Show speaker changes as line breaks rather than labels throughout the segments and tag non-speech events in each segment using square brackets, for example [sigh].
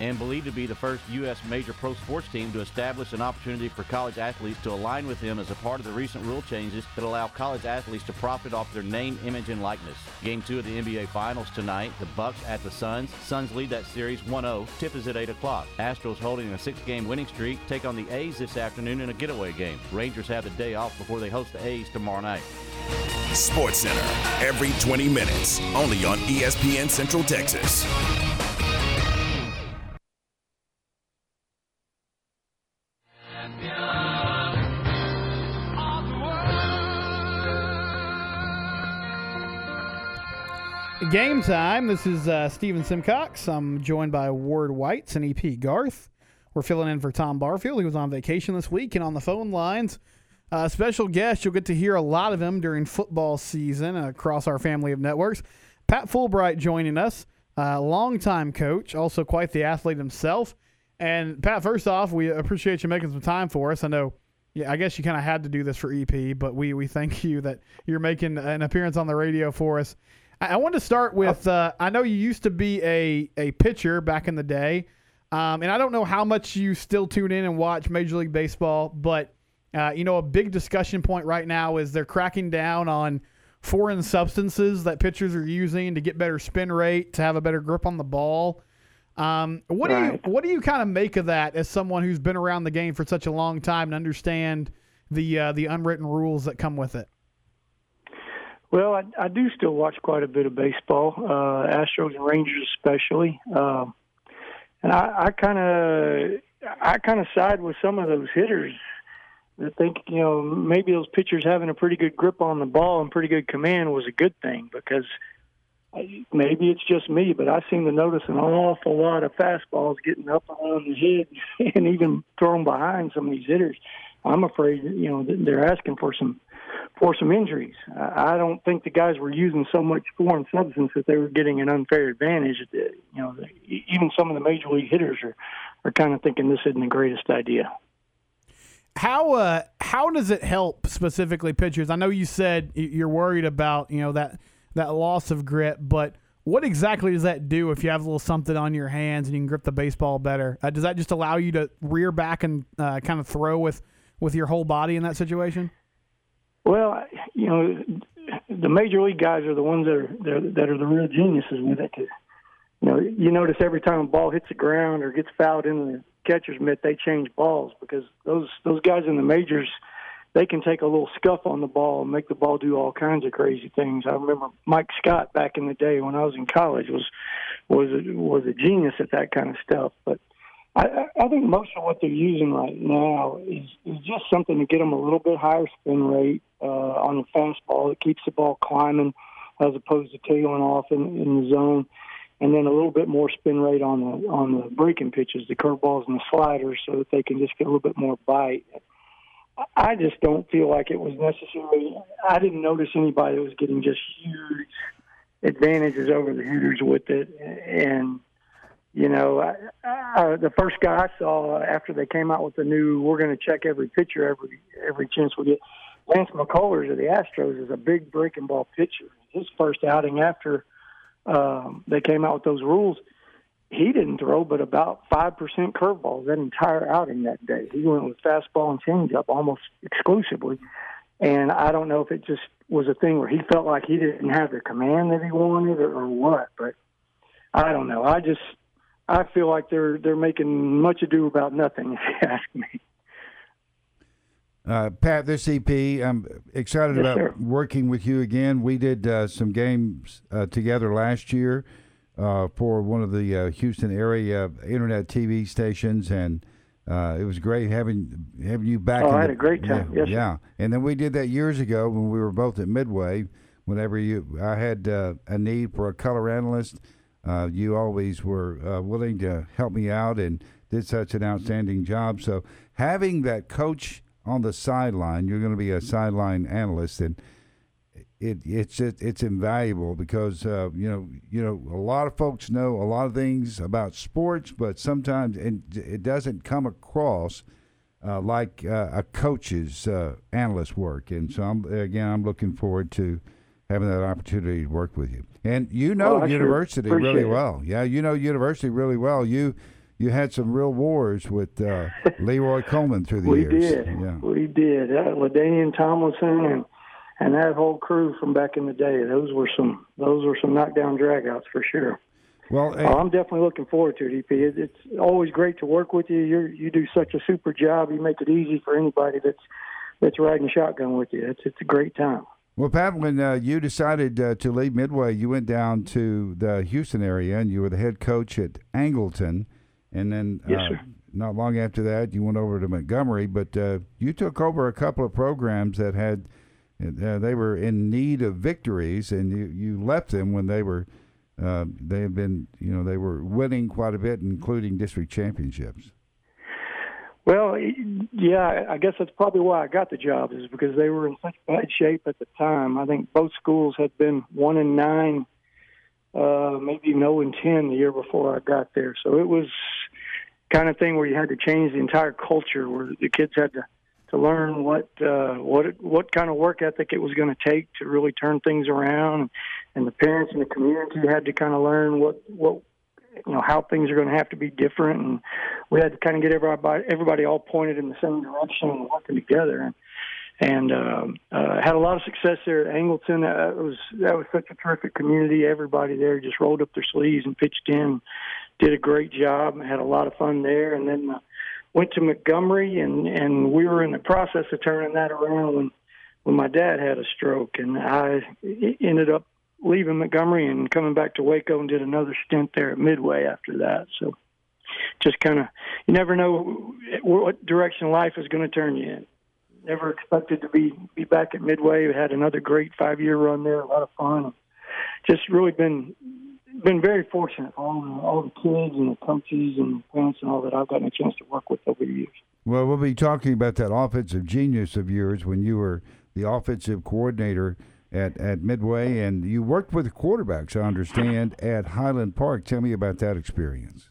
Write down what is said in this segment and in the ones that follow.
and believed to be the first U.S. major pro sports team to establish an opportunity for college athletes to align with them as a part of the recent rule changes that allow college athletes to profit off their name, image, and likeness. Game two of the NBA Finals tonight, the Bucks at the Suns. Suns lead that series 1-0. Tip is at 8 o'clock. Astros holding a six-game winning streak take on the A's this afternoon in a getaway game. Rangers have the day off before they host the A's tomorrow night.
Sports Center, every 20 minutes, only on ESPN Central Texas.
Game time. This is uh, Steven Simcox. I'm joined by Ward Whites and EP Garth. We're filling in for Tom Barfield. He was on vacation this week, and on the phone lines, uh, special guest. You'll get to hear a lot of him during football season across our family of networks. Pat Fulbright joining us, uh, longtime coach, also quite the athlete himself. And Pat, first off, we appreciate you making some time for us. I know, yeah, I guess you kind of had to do this for EP, but we we thank [laughs] you that you're making an appearance on the radio for us. I, I want to start with. Uh, I know you used to be a a pitcher back in the day. Um, and I don't know how much you still tune in and watch Major League Baseball, but uh, you know, a big discussion point right now is they're cracking down on foreign substances that pitchers are using to get better spin rate, to have a better grip on the ball. Um, what right. do you what do you kind of make of that as someone who's been around the game for such a long time and understand the uh, the unwritten rules that come with it?
Well, I, I do still watch quite a bit of baseball, uh, Astros and Rangers especially. Uh, and I, kind of I kind of side with some of those hitters that think you know maybe those pitchers having a pretty good grip on the ball and pretty good command was a good thing because maybe it's just me, but I seem to notice an awful lot of fastballs getting up around the head [laughs] and even thrown behind some of these hitters. I'm afraid you know they're asking for some for some injuries. I don't think the guys were using so much foreign substance that they were getting an unfair advantage. You know, even some of the major league hitters are are kind of thinking this isn't the greatest idea.
How uh how does it help specifically pitchers? I know you said you're worried about you know that that loss of grip, but what exactly does that do if you have a little something on your hands and you can grip the baseball better? Uh, does that just allow you to rear back and uh, kind of throw with with your whole body in that situation?
Well, you know, the major league guys are the ones that are that are the real geniuses with it. Cause, you know, you notice every time a ball hits the ground or gets fouled in the catcher's mitt, they change balls because those those guys in the majors, they can take a little scuff on the ball and make the ball do all kinds of crazy things. I remember Mike Scott back in the day when I was in college was was a, was a genius at that kind of stuff. But I, I think most of what they're using right now is, is just something to get them a little bit higher spin rate uh, on the fastball. It keeps the ball climbing as opposed to tailing off in, in the zone, and then a little bit more spin rate on the on the breaking pitches, the curveballs and the sliders, so that they can just get a little bit more bite. I just don't feel like it was necessary. I didn't notice anybody that was getting just huge advantages over the hitters with it, and you know, I, I, the first guy I saw after they came out with the new, we're going to check every pitcher every every chance we get. Lance McCullers of the Astros is a big breaking ball pitcher. His first outing after um, they came out with those rules, he didn't throw but about five percent curveballs that entire outing that day. He went with fastball and changeup almost exclusively, and I don't know if it just was a thing where he felt like he didn't have the command that he wanted or, or what, but I don't know. I just I feel like they're they're making much ado about nothing. If you ask me.
Uh, Pat, this EP, I'm excited
yes,
about
sir.
working with you again. We did uh, some games uh, together last year uh, for one of the uh, Houston area internet TV stations, and uh, it was great having having you back.
Oh, I had
the,
a great time.
Yeah,
yes,
yeah. And then we did that years ago when we were both at Midway. Whenever you, I had a need for a color analyst uh, you always were uh, willing to help me out and did such an outstanding job. So having that coach on the sideline, you're going to be a sideline analyst, and it it's just, it's invaluable because uh, you know you know a lot of folks know a lot of things about sports, but sometimes it, it doesn't come across. Uh, like uh, a coach's uh, analyst work, and so I'm, again, I'm looking forward to having that opportunity to work with you. And you know
well,
university
sure
really
it.
well. Yeah, you know university really well. You you had some real wars with uh, Leroy Coleman through the
we
years.
We did.
Yeah.
We did. Uh, LaDainian Tomlinson and and that whole crew from back in the day. Those were some those were some knockdown dragouts for sure.
Well, hey,
Oh, I'm definitely looking forward to it, EP. It, it's always great to work with you. You you do such a super job. You make it easy for anybody that's that's riding shotgun with you. It's it's a great time.
well, Pat, when uh, you decided uh, to leave Midway, you went down to the Houston area, and you were the head coach at Angleton, and then
Yes,
uh, not long after that, you went over to Montgomery. But uh, you took over a couple of programs that had uh, they were in need of victories, and you, you left them when they were uh, they have been you know they were winning quite a bit, including district championships.
Well, yeah, I guess that's probably why I got the job is because they were in such bad shape at the time. I think both schools had been one and nine, uh, maybe no and ten the year before I got there. So it was kind of thing where you had to change the entire culture, where the kids had to to learn what uh, what what kind of work ethic it was going to take to really turn things around, and the parents and the community had to kind of learn what what you know how things are going to have to be different, and we had to kind of get everybody everybody all pointed in the same direction and working together. And and um, uh, had a lot of success there at Angleton. Uh, it was that was such a terrific community. Everybody there just rolled up their sleeves and pitched in, did a great job. And had a lot of fun there, and then uh, went to Montgomery, and and we were in the process of turning that around when when my dad had a stroke, and I ended up leaving Montgomery and coming back to Waco and did another stint there at Midway after that. So just kind of you never know what direction life is going to turn you in. Never expected to be be back at Midway. We had another great five year run there, a lot of fun. Just really been been very fortunate for all all the kids and the coaches and the parents and all that I've gotten a chance to work with over the years.
Well, we'll be talking about that offensive genius of yours when you were the offensive coordinator at, at Midway, and you worked with quarterbacks, I understand, at Highland Park. Tell me about that experience.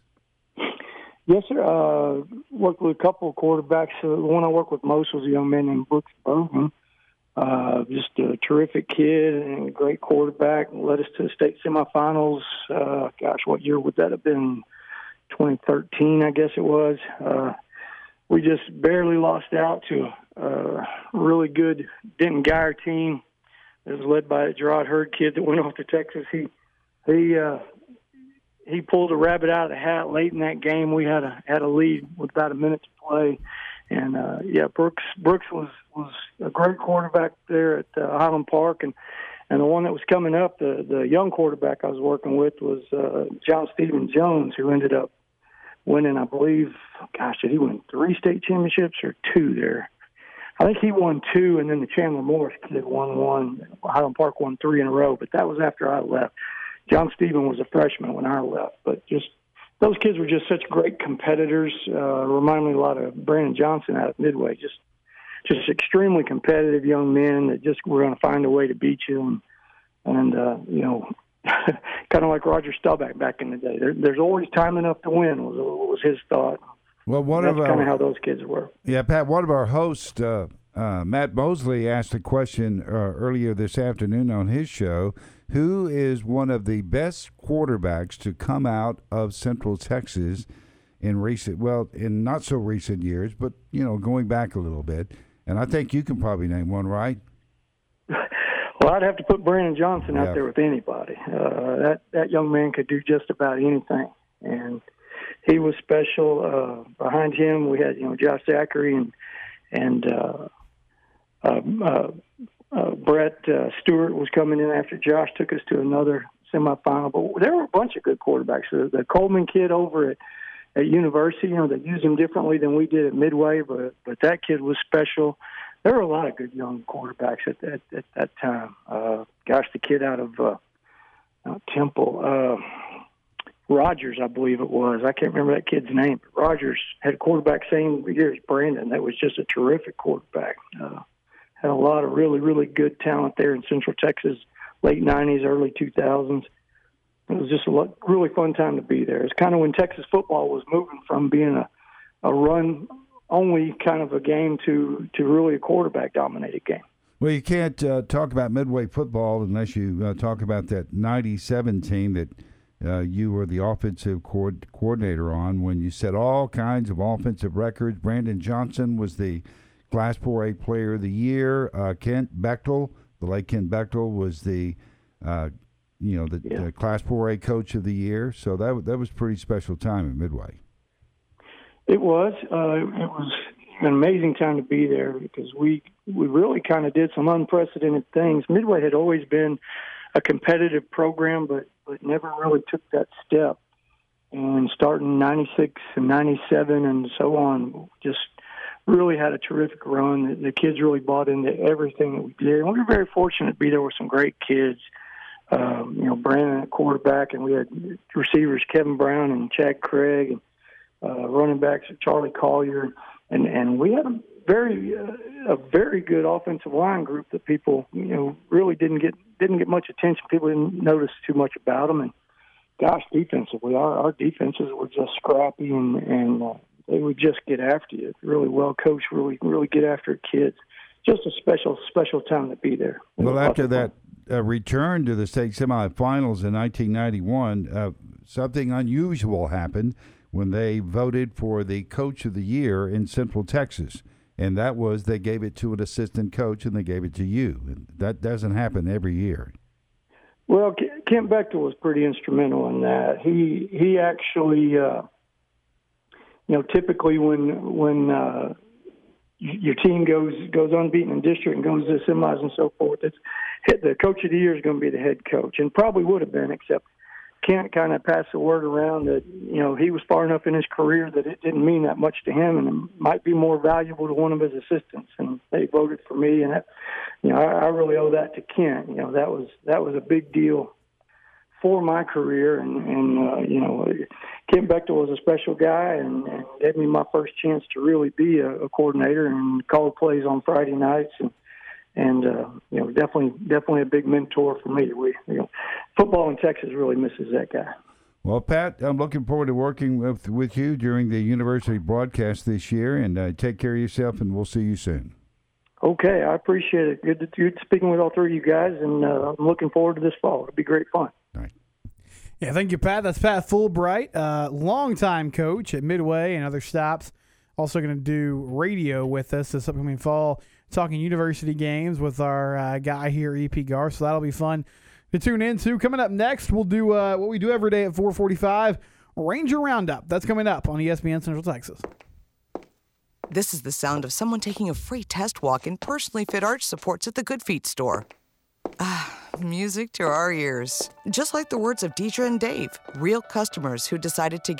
Yes, sir. Uh, worked with a couple of quarterbacks. Uh, the one I worked with most was a young man named Brooks Bergman. Uh, just a terrific kid and a great quarterback. Led us to the state semifinals. Uh, gosh, what year would that have been? 2013, I guess it was. Uh, we just barely lost out to a, a really good Denton Guyer team. It was led by a Jerrod Heard kid that went off to Texas. He he uh, he pulled a rabbit out of the hat late in that game. We had a had a lead with about a minute to play, and uh, yeah, Brooks Brooks was was a great quarterback there at uh, Highland Park, and and the one that was coming up, the the young quarterback I was working with was uh, John Stephen Jones, who ended up winning, I believe, gosh, did he win three state championships or two there? I think he won two, and then the Chandler Morris kid won one. Highland Park won three in a row, but that was after I left. John Stephen was a freshman when I left, but just those kids were just such great competitors. Uh, remind me a lot of Brandon Johnson out of Midway. Just, just extremely competitive young men that just were going to find a way to beat you, and and uh, you know, [laughs] kind of like Roger Staubach back in the day. There, there's always time enough to win was was his thought.
Well, one
That's
of
kind
our
of how those kids were.
yeah, Pat. One of our hosts, uh, uh, Matt Mosley, asked a question uh, earlier this afternoon on his show. Who is one of the best quarterbacks to come out of Central Texas in recent, well, in not so recent years, but you know, going back a little bit? And I think you can probably name one, right? [laughs]
Well, I'd have to put Brandon Johnson
Yeah.
out there with anybody. Uh, that that young man could do just about anything, and he was special. Uh, behind him, we had you know Josh Zachary and and uh, um, uh, uh, Brett uh, Stewart was coming in after Josh took us to another semifinal. But there were a bunch of good quarterbacks. The, the Coleman kid over at at University, you know, they use him differently than we did at Midway, but but that kid was special. There were a lot of good young quarterbacks at that at that time. Uh, gosh, the kid out of uh, uh, Temple, uh, Rogers, I believe it was. I can't remember that kid's name. But Rogers had a quarterback same year as Brandon. That was just a terrific quarterback. Uh, had a lot of really really good talent there in Central Texas, late '90s, early 2000s it was just a lot, really fun time to be there. It's kind of when Texas football was moving from being a, a run only kind of a game to, to really a quarterback dominated game.
Well, you can't uh, talk about Midway football unless you uh, talk about that '97 team that uh, you were the offensive co- coordinator on when you set all kinds of offensive records. Brandon Johnson was the Class 4A Player of the Year. Uh, Kent Bachtel, the late Kent Bachtel, was the uh, you know the,
Yeah.
the Class 4A Coach of the Year. So that that was pretty special time at Midway.
It was. Uh, it was an amazing time to be there because we we really kind of did some unprecedented things. Midway had always been a competitive program, but but never really took that step. And starting '96 and '97 and so on, just really had a terrific run. The, the kids really bought into everything that we did. And we were very fortunate to be there with some great kids. Um, you know, Brandon at quarterback, and we had receivers Kevin Brown and Chad Craig, and uh, running backs Charlie Collier, and and we had a very uh, a very good offensive line group that people you know really didn't get didn't get much attention. People didn't notice too much about them, and gosh, defensively, our our defenses were just scrappy and and uh, they would just get after you. Really well coached, really really get after kids. Just a special special time to be there. It
Well, after that uh, return to the state semifinals in 1991, uh, something unusual happened when they voted for the coach of the year in Central Texas. And that was they gave it to an assistant coach and they gave it to you. And that doesn't happen every year.
Well, Ke- Kent Bachtel was pretty instrumental in that. He he actually, uh, you know, typically when when uh, your team goes goes unbeaten in district and goes to semis and so forth, it's the coach of the year is going to be the head coach, and probably would have been, except Kent kind of passed the word around that you know he was far enough in his career that it didn't mean that much to him, and it might be more valuable to one of his assistants, and they voted for me, and that, you know I, I really owe that to Kent. You know that was that was a big deal for my career, and and uh, you know Kent Bachtel was a special guy, and, and gave me my first chance to really be a, a coordinator and call plays on Friday nights and and uh, you know definitely definitely a big mentor for me. We you know football in Texas really misses that guy.
Well, Pat, I'm looking forward to working with, with you during the university broadcast this year. And uh, take care of yourself, and we'll see you soon.
Okay, I appreciate it. Good, to, good speaking with all three of you guys, and uh, I'm looking forward to this fall. It'll be great fun.
Yeah, thank you, Pat. That's Pat Fulbright, uh, longtime coach at Midway and other stops. Also going to do radio with us this upcoming fall, talking university games with our uh, guy here, EP Gar. So that'll be fun to tune into. Coming up next, we'll do uh, what we do every day at 445, Ranger Roundup. That's coming up on ESPN Central Texas.
This is the sound of someone taking a free test walk in personally fit arch supports at the Good Feet store. Ah, music to our ears. Just like the words of Deidre and Dave, real customers who decided to give